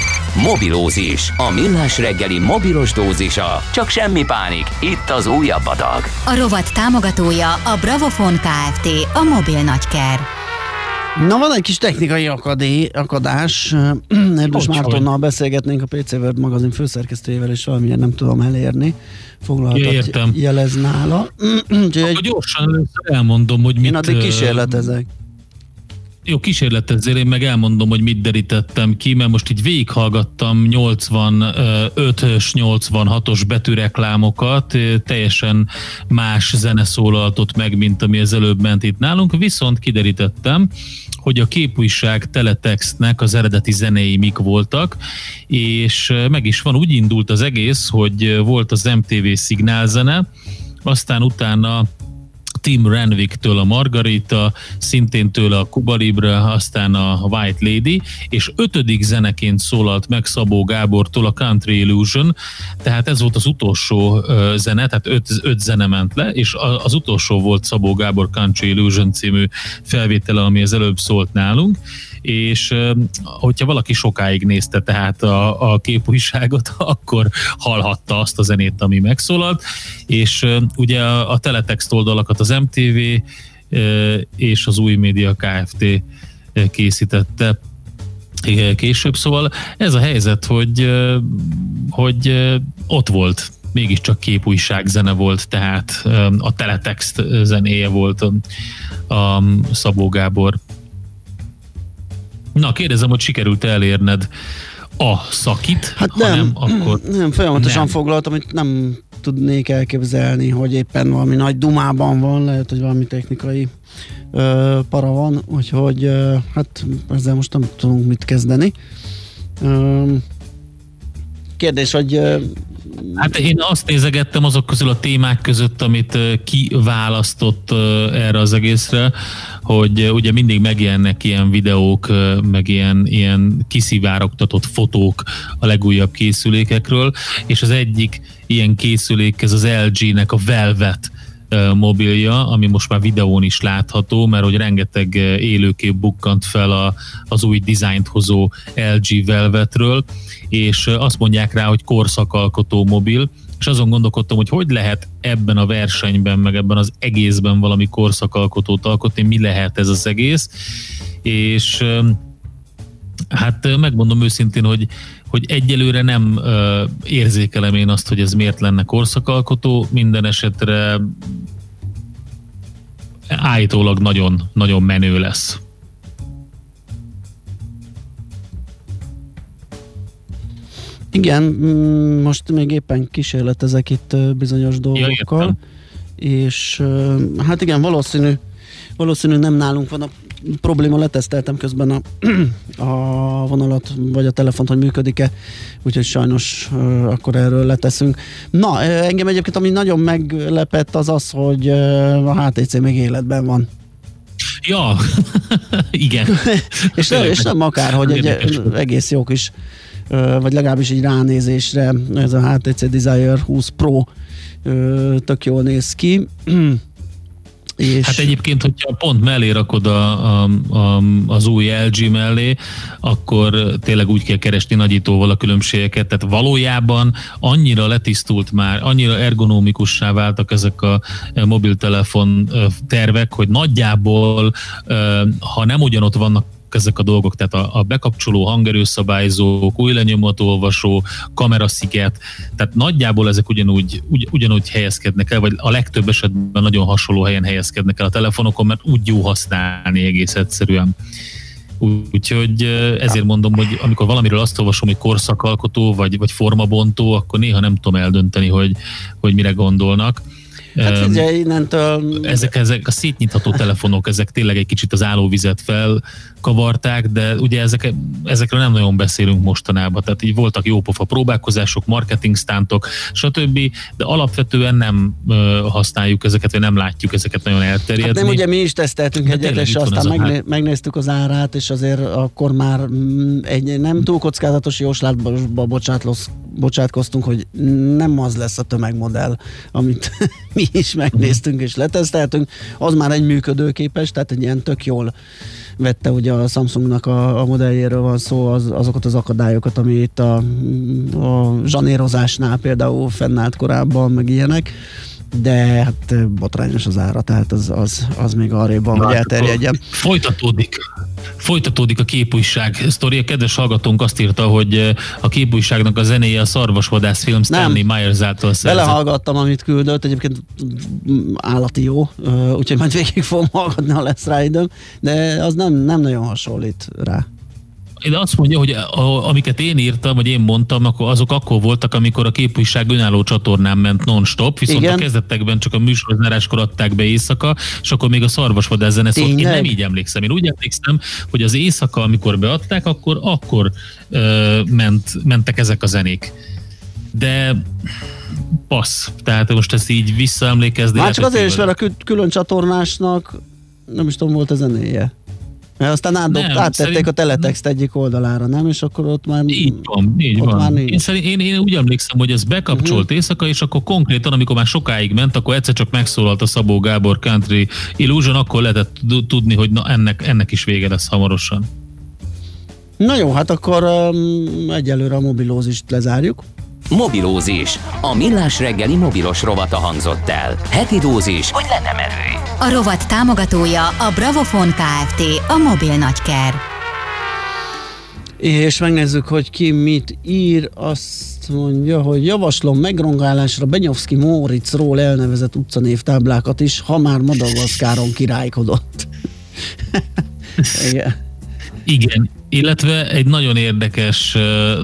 Mobilózis, a millás reggeli mobilos dózisa. Csak semmi pánik, itt az újabb adag. A rovat támogatója a Bravofon Kft. A mobil nagyker. Na van egy kis technikai akadé, akadás. Erdős Mártonnal beszélgetnénk a PC World magazin főszerkesztőjével, és valamilyen nem tudom elérni. Foglaltat Értem. jelez nála. Úgyhogy Akkor gyorsan elmondom, hogy mit... Én addig kísérletezek. Jó, kísérletezzél, én meg elmondom, hogy mit derítettem ki, mert most így végighallgattam 85-ös, 86-os betűreklámokat, teljesen más zene szólaltott meg, mint ami az előbb ment itt nálunk, viszont kiderítettem, hogy a képújság teletextnek az eredeti zenéi mik voltak, és meg is van, úgy indult az egész, hogy volt az MTV szignálzene, aztán utána Tim Renwick-től a Margarita, szintén tőle a Cuba Libre, aztán a White Lady, és ötödik zeneként szólalt meg Szabó Gábortól a Country Illusion, tehát ez volt az utolsó zene, tehát öt, öt zene ment le, és az utolsó volt Szabó Gábor Country Illusion című felvétele, ami az előbb szólt nálunk, és hogyha valaki sokáig nézte tehát a, a képújságot, akkor hallhatta azt a zenét, ami megszólalt, és ugye a, teletext oldalakat az MTV és az Új Média Kft. készítette később, szóval ez a helyzet, hogy, hogy ott volt mégiscsak képújság zene volt, tehát a teletext zenéje volt a Szabó Gábor Na, kérdezem, hogy sikerült elérned a szakit, Hát ha nem, nem, akkor nem, folyamatosan nem. foglaltam, amit nem tudnék elképzelni, hogy éppen valami nagy dumában van, lehet, hogy valami technikai ö, para van, úgyhogy ö, hát ezzel most nem tudunk mit kezdeni. Ö, kérdés, hogy ö, Hát én azt nézegettem azok közül a témák között, amit kiválasztott erre az egészre, hogy ugye mindig megjelennek ilyen videók, meg ilyen, ilyen kiszivárogtatott fotók a legújabb készülékekről, és az egyik ilyen készülék, ez az LG-nek a Velvet mobilja, ami most már videón is látható, mert hogy rengeteg élőkép bukkant fel a, az új dizájnt hozó LG Velvetről, és azt mondják rá, hogy korszakalkotó mobil, és azon gondolkodtam, hogy hogy lehet ebben a versenyben, meg ebben az egészben valami korszakalkotót alkotni, mi lehet ez az egész, és Hát megmondom őszintén, hogy, hogy egyelőre nem ö, érzékelem én azt, hogy ez miért lenne korszakalkotó, minden esetre állítólag nagyon, nagyon menő lesz. igen, mm, most még éppen kísérletezek itt bizonyos dolgokkal, értem. és hát igen, valószínű, valószínű nem nálunk van a probléma, leteszteltem közben a, a vonalat, vagy a telefont, hogy működik-e, úgyhogy sajnos akkor erről leteszünk. Na, engem egyébként ami nagyon meglepett az az, hogy a HTC még életben van. Ja, igen. és, nem, és nem akár, hogy egy volt. egész jó kis, vagy legalábbis egy ránézésre, ez a HTC Desire 20 Pro tök jól néz ki. És Hát egyébként, hogyha pont mellé rakod a, a, a, az új LG mellé, akkor tényleg úgy kell keresni nagyítóval a különbségeket. Tehát valójában annyira letisztult már, annyira ergonomikussá váltak ezek a mobiltelefon ö, tervek, hogy nagyjából, ö, ha nem ugyanott vannak ezek a dolgok, tehát a, a bekapcsoló hangerőszabályzók, új lenyomatolvasó, kamerasziget, tehát nagyjából ezek ugyanúgy, ugy, ugyanúgy helyezkednek el, vagy a legtöbb esetben nagyon hasonló helyen helyezkednek el a telefonokon, mert úgy jó használni egész egyszerűen. Úgyhogy ezért mondom, hogy amikor valamiről azt olvasom, hogy korszakalkotó, vagy, vagy formabontó, akkor néha nem tudom eldönteni, hogy, hogy mire gondolnak. Hát figyelj, innentől ezek, ezek a szétnyitható telefonok, ezek tényleg egy kicsit az állóvizet fel kavarták, de ugye ezek, ezekről nem nagyon beszélünk mostanában. Tehát így voltak jópofa próbálkozások, marketing stántok, stb., de alapvetően nem ö, használjuk ezeket, vagy nem látjuk ezeket nagyon elterjedni. Hát nem, ugye mi is teszteltünk de egyet, és aztán megné- hát... megnéztük az árát, és azért akkor már mm, egy nem túl kockázatos jóslátba bocsátkoztunk, hogy nem az lesz a tömegmodell, amit mi is megnéztünk és leteszteltünk, az már egy működőképes, tehát egy ilyen tök jól vette ugye a Samsungnak a, a modelljéről van szó, az, azokat az akadályokat, ami itt a, a zsanérozásnál például fennállt korábban, meg ilyenek de hát botrányos az ára, tehát az, az, az még arrébb van, hogy elterjedjen. Folytatódik. Folytatódik a képújság sztori. A kedves hallgatónk azt írta, hogy a képújságnak a zenéje a szarvasvadász film Stanley Myers által szerzett. Belehallgattam, amit küldött, egyébként állati jó, úgyhogy majd végig fogom hallgatni, ha lesz rá időm, de az nem, nem nagyon hasonlít rá de azt mondja, hogy a, amiket én írtam, vagy én mondtam, akkor azok akkor voltak, amikor a képviság önálló csatornán ment non-stop, viszont Igen. a kezdetekben csak a műsorzáráskor adták be éjszaka, és akkor még a szarvasvadász zene szólt. Én nem így emlékszem. Én úgy emlékszem, hogy az éjszaka, amikor beadták, akkor akkor ö, ment, mentek ezek a zenék. De passz. Tehát most ezt így visszaemlékezni. Már csak azért is, mert a külön csatornásnak nem is tudom, volt a zenéje. Mert aztán átdob, nem, áttették szerint... a teletext egyik oldalára, nem? És akkor ott már... Így van, így van. Már én, szerint, én, én úgy emlékszem, hogy ez bekapcsolt uh-huh. éjszaka, és akkor konkrétan, amikor már sokáig ment, akkor egyszer csak megszólalt a Szabó Gábor Country Illusion, akkor lehetett tudni, hogy na, ennek, ennek is vége lesz hamarosan. Na jó, hát akkor um, egyelőre a mobilózist lezárjuk. Mobilózis. A millás reggeli mobilos rovata hangzott el. Heti dózis, hogy lenne merő. A rovat támogatója a Bravofon Kft. A mobil nagyker. És megnézzük, hogy ki mit ír. Azt mondja, hogy javaslom megrongálásra Benyovszki Móriczról elnevezett utcanévtáblákat is, ha már Madagaszkáron királykodott. Igen. Igen, illetve egy nagyon érdekes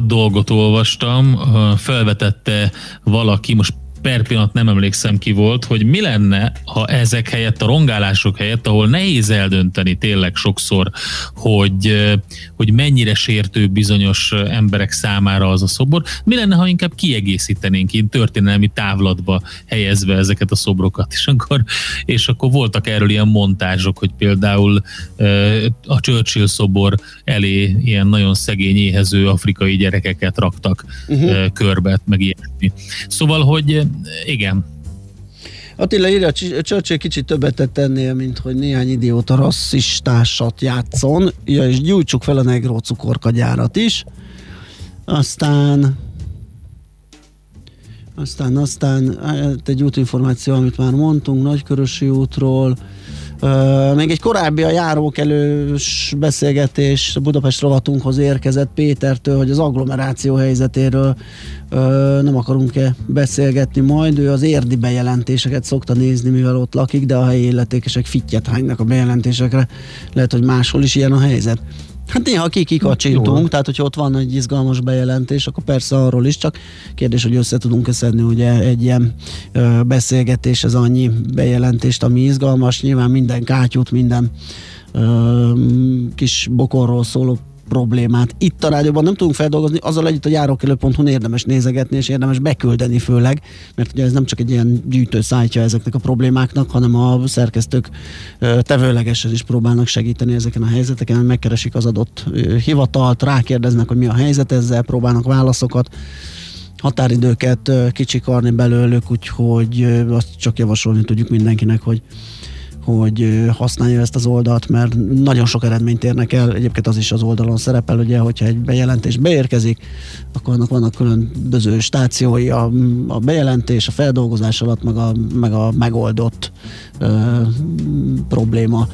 dolgot olvastam, felvetette valaki, most per pillanat nem emlékszem ki volt, hogy mi lenne, ha ezek helyett, a rongálások helyett, ahol nehéz eldönteni tényleg sokszor, hogy, hogy mennyire sértő bizonyos emberek számára az a szobor, mi lenne, ha inkább kiegészítenénk így történelmi távlatba helyezve ezeket a szobrokat, és akkor, és akkor voltak erről ilyen montázsok, hogy például a Churchill szobor elé ilyen nagyon szegény éhező afrikai gyerekeket raktak uh-huh. körbe, meg ilyesmi. Szóval, hogy igen. Attila írja, Churchill kicsit többet tett ennél, mint hogy néhány idióta rasszistásat játszon, ja, és gyújtsuk fel a negró cukorkagyárat is. Aztán aztán, aztán hát egy útinformáció, amit már mondtunk, Nagykörösi útról, Uh, még egy korábbi a járókelős beszélgetés Budapest rovatunkhoz érkezett Pétertől, hogy az agglomeráció helyzetéről uh, nem akarunk-e beszélgetni majd. Ő az érdi bejelentéseket szokta nézni, mivel ott lakik, de a helyi illetékesek fittyet hánynak a bejelentésekre. Lehet, hogy máshol is ilyen a helyzet. Hát néha kikikacsintunk, tehát hogyha ott van egy izgalmas bejelentés, akkor persze arról is, csak kérdés, hogy össze tudunk szedni ugye egy ilyen ö, beszélgetés, ez annyi bejelentést, ami izgalmas, nyilván minden kátyút, minden ö, kis bokorról szóló problémát itt a rádióban nem tudunk feldolgozni, azzal együtt a járókelő.hu érdemes nézegetni, és érdemes beküldeni főleg, mert ugye ez nem csak egy ilyen gyűjtő szájtja ezeknek a problémáknak, hanem a szerkesztők tevőlegesen is próbálnak segíteni ezeken a helyzeteken, megkeresik az adott hivatalt, rákérdeznek, hogy mi a helyzet ezzel, próbálnak válaszokat határidőket kicsikarni belőlük, úgyhogy azt csak javasolni tudjuk mindenkinek, hogy hogy használja ezt az oldalt, mert nagyon sok eredményt érnek el. Egyébként az is az oldalon szerepel, ugye, hogyha egy bejelentés beérkezik, akkor annak vannak különböző stációi, a, a bejelentés, a feldolgozás alatt, meg a, meg a megoldott ö, probléma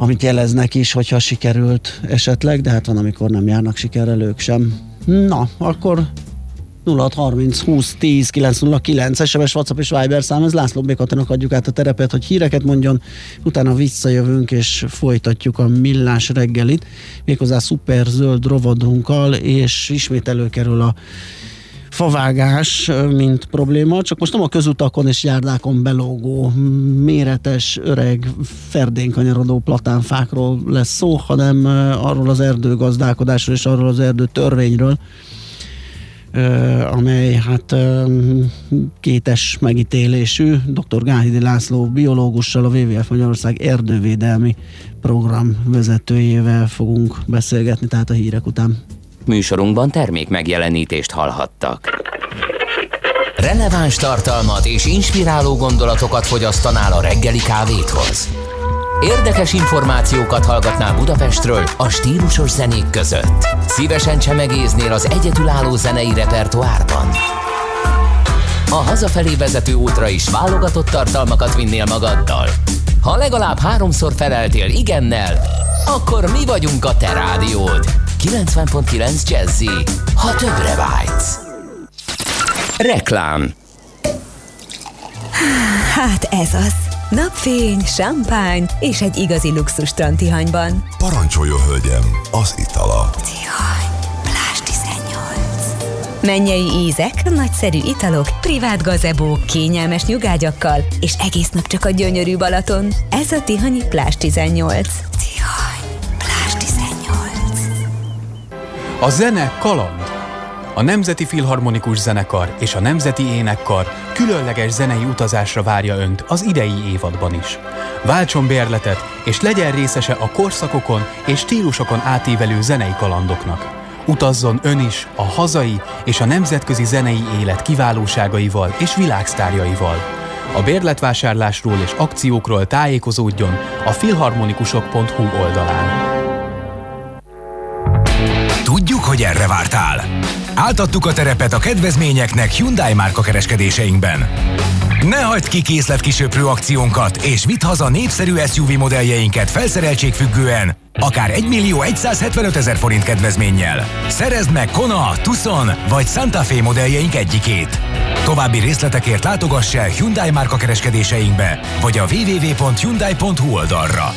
amit jeleznek is, hogyha sikerült esetleg, de hát van, amikor nem járnak sikerrel ők sem. Na, akkor 0630 20 10 909 SMS, WhatsApp és Viber szám, ez László Békatinak adjuk át a terepet, hogy híreket mondjon, utána visszajövünk és folytatjuk a millás reggelit, méghozzá szuper zöld rovadunkkal, és ismét előkerül a favágás, mint probléma, csak most nem a közutakon és járdákon belógó, méretes, öreg, ferdén kanyarodó platánfákról lesz szó, hanem arról az erdőgazdálkodásról és arról az erdő törvényről, amely hát kétes megítélésű. Dr. Gáhidi László biológussal, a WWF Magyarország erdővédelmi program vezetőjével fogunk beszélgetni, tehát a hírek után. Műsorunkban termék megjelenítést hallhattak. Releváns tartalmat és inspiráló gondolatokat fogyasztanál a reggeli kávéthoz. Érdekes információkat hallgatnál Budapestről a stílusos zenék között. Szívesen csemegéznél az egyetülálló zenei repertoárban. A hazafelé vezető útra is válogatott tartalmakat vinnél magaddal. Ha legalább háromszor feleltél igennel, akkor mi vagyunk a te rádiód. 90.9 Jazzy, ha többre vágysz. Reklám Hát ez az. Napfény, champagne és egy igazi luxus strandtihanyban. Parancsoljon, hölgyem, az itala. Tihany, plázs 18. Mennyei ízek, nagyszerű italok, privát gazebók, kényelmes nyugágyakkal, és egész nap csak a gyönyörű Balaton. Ez a Tihanyi plázs 18. Tihany, plázs 18. A zene kaland. A Nemzeti Filharmonikus Zenekar és a Nemzeti Énekkar különleges zenei utazásra várja Önt az idei évadban is. Váltson bérletet, és legyen részese a korszakokon és stílusokon átívelő zenei kalandoknak. Utazzon Ön is a hazai és a nemzetközi zenei élet kiválóságaival és világsztárjaival. A bérletvásárlásról és akciókról tájékozódjon a filharmonikusok.hu oldalán. Tudjuk, hogy erre vártál. Átadtuk a terepet a kedvezményeknek Hyundai márka kereskedéseinkben. Ne hagyd ki készletkisöprő akciónkat, és vidd haza népszerű SUV modelljeinket felszereltségfüggően, akár 1 millió 175 ezer forint kedvezménnyel. Szerezd meg Kona, Tucson vagy Santa Fe modelljeink egyikét. További részletekért látogass el Hyundai márka kereskedéseinkbe, vagy a www.hyundai.hu oldalra.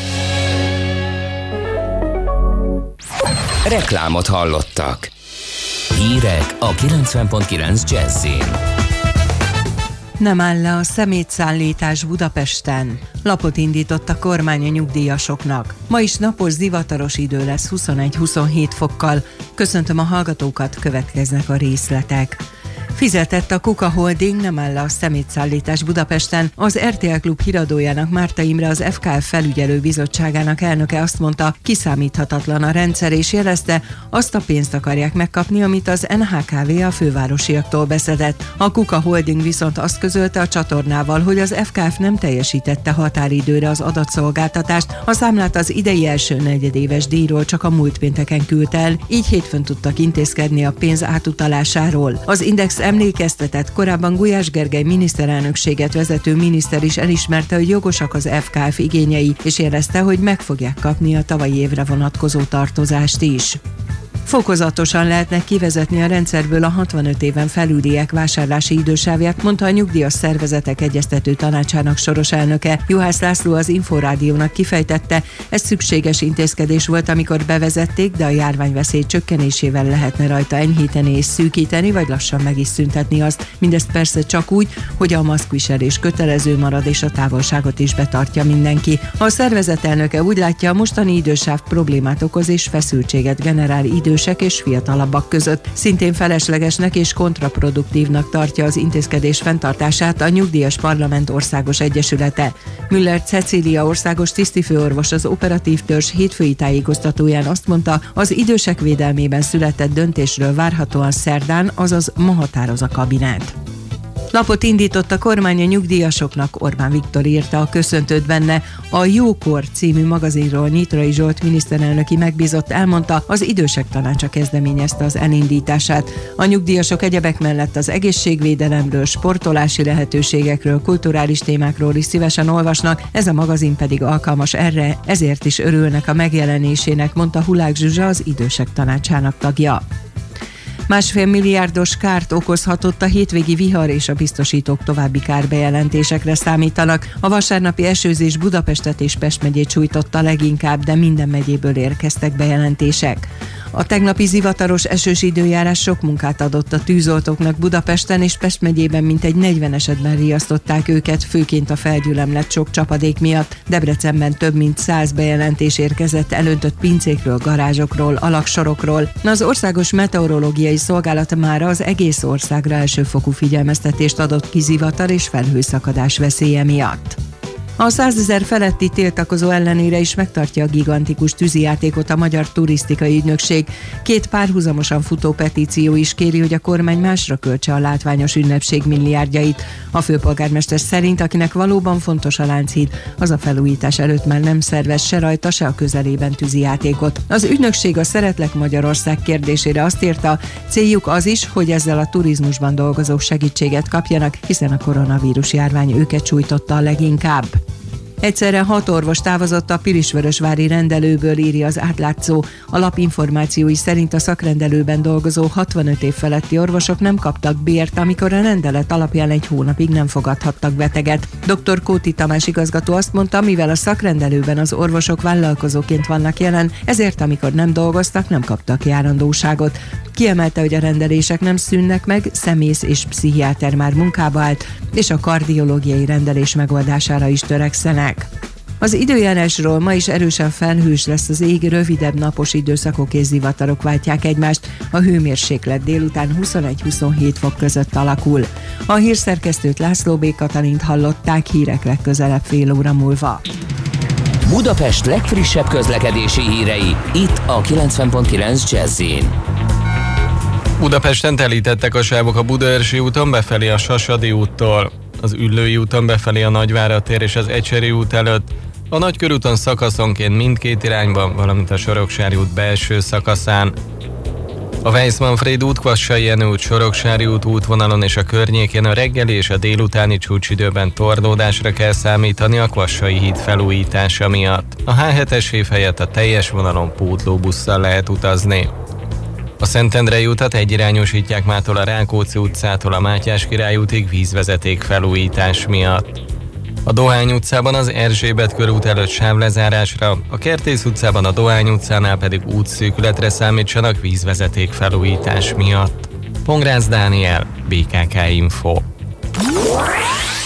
Reklámot hallottak. Hírek a 90.9 Jazzin. Nem áll le a szemétszállítás Budapesten. Lapot indított a kormány a nyugdíjasoknak. Ma is napos zivataros idő lesz 21-27 fokkal. Köszöntöm a hallgatókat, következnek a részletek. Fizetett a Kuka Holding, nem áll a szemétszállítás Budapesten. Az RTL Klub híradójának Márta Imre az FKF felügyelő bizottságának elnöke azt mondta, kiszámíthatatlan a rendszer, és jelezte, azt a pénzt akarják megkapni, amit az NHKV a fővárosiaktól beszedett. A Kuka Holding viszont azt közölte a csatornával, hogy az FKF nem teljesítette határidőre az adatszolgáltatást, a számlát az idei első negyedéves díjról csak a múlt pénteken küldte el, így hétfőn tudtak intézkedni a pénz átutalásáról. Az Index emlékeztetett, korábban Gulyás Gergely miniszterelnökséget vezető miniszter is elismerte, hogy jogosak az FKF igényei, és jelezte, hogy meg fogják kapni a tavalyi évre vonatkozó tartozást is. Fokozatosan lehetne kivezetni a rendszerből a 65 éven felüliek vásárlási idősávját, mondta a nyugdíjas szervezetek egyeztető tanácsának soros elnöke. Juhász László az Inforádiónak kifejtette, ez szükséges intézkedés volt, amikor bevezették, de a járványveszély csökkenésével lehetne rajta enyhíteni és szűkíteni, vagy lassan meg is szüntetni azt. Mindezt persze csak úgy, hogy a maszkviselés kötelező marad és a távolságot is betartja mindenki. A szervezet elnöke úgy látja, a mostani idősáv problémát okoz és feszültséget generál idős idősek és fiatalabbak között. Szintén feleslegesnek és kontraproduktívnak tartja az intézkedés fenntartását a Nyugdíjas Parlament Országos Egyesülete. Müller Cecília országos tisztifőorvos az operatív törzs hétfői tájékoztatóján azt mondta, az idősek védelmében született döntésről várhatóan szerdán, azaz ma határoz a kabinet. Lapot indított a kormány a nyugdíjasoknak, Orbán Viktor írta a köszöntőt benne. A Jókor című magazinról Nyitrai Zsolt miniszterelnöki megbízott elmondta, az idősek tanácsa kezdeményezte az elindítását. A nyugdíjasok egyebek mellett az egészségvédelemről, sportolási lehetőségekről, kulturális témákról is szívesen olvasnak, ez a magazin pedig alkalmas erre, ezért is örülnek a megjelenésének, mondta Hulák Zsuzsa, az idősek tanácsának tagja. Másfél milliárdos kárt okozhatott a hétvégi vihar és a biztosítók további kárbejelentésekre számítanak. A vasárnapi esőzés Budapestet és Pest megyét sújtotta leginkább, de minden megyéből érkeztek bejelentések. A tegnapi zivataros esős időjárás sok munkát adott a tűzoltóknak Budapesten és Pest megyében mintegy 40 esetben riasztották őket, főként a felgyülemlett sok csapadék miatt. Debrecenben több mint 100 bejelentés érkezett elöntött pincékről, garázsokról, alaksorokról. Az Országos Meteorológiai Szolgálat már az egész országra elsőfokú figyelmeztetést adott ki zivatar és felhőszakadás veszélye miatt. A 100 ezer feletti tiltakozó ellenére is megtartja a gigantikus tűzijátékot a Magyar Turisztikai Ügynökség. Két párhuzamosan futó petíció is kéri, hogy a kormány másra költse a látványos ünnepség milliárdjait. A főpolgármester szerint, akinek valóban fontos a Lánchíd, az a felújítás előtt már nem szervez se rajta, se a közelében tűzijátékot. Az ügynökség a Szeretlek Magyarország kérdésére azt írta, céljuk az is, hogy ezzel a turizmusban dolgozók segítséget kapjanak, hiszen a koronavírus járvány őket sújtotta a leginkább. Egyszerre hat orvos távozott a Pirisvörösvári rendelőből, írja az átlátszó. A lapinformációi szerint a szakrendelőben dolgozó 65 év feletti orvosok nem kaptak bért, amikor a rendelet alapján egy hónapig nem fogadhattak beteget. Dr. Kóti Tamás igazgató azt mondta, mivel a szakrendelőben az orvosok vállalkozóként vannak jelen, ezért amikor nem dolgoztak, nem kaptak járandóságot. Kiemelte, hogy a rendelések nem szűnnek meg, szemész és pszichiáter már munkába állt, és a kardiológiai rendelés megoldására is törekszenek. Az időjárásról ma is erősen felhős lesz az ég, rövidebb napos időszakok és zivatarok váltják egymást, a hőmérséklet délután 21-27 fok között alakul. A hírszerkesztőt László B. Katalint hallották hírek legközelebb fél óra múlva. Budapest legfrissebb közlekedési hírei, itt a 90.9 jazz Budapesten telítettek a sávok a Budaörsi úton befelé a Sasadi úttól, az Üllői úton befelé a Nagyvárad tér és az Ecseri út előtt, a Nagykörúton szakaszonként mindkét irányban, valamint a Soroksári út belső szakaszán. A Weissmanfréd út, Kvassai Jenő út, Soroksári út útvonalon és a környékén a reggeli és a délutáni csúcsidőben torlódásra kell számítani a Kvassai híd felújítása miatt. A H7-es év helyett a teljes vonalon pótlóbusszal lehet utazni. A Szentendrei utat egyirányosítják mától a Rákóczi utcától a Mátyás király útig vízvezeték felújítás miatt. A Dohány utcában az Erzsébet körút előtt sávlezárásra, a Kertész utcában a Dohány utcánál pedig útszűkületre számítsanak vízvezeték felújítás miatt. Pongrász Dániel, BKK Info.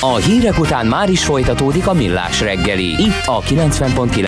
A hírek után már is folytatódik a millás reggeli, itt a 90.9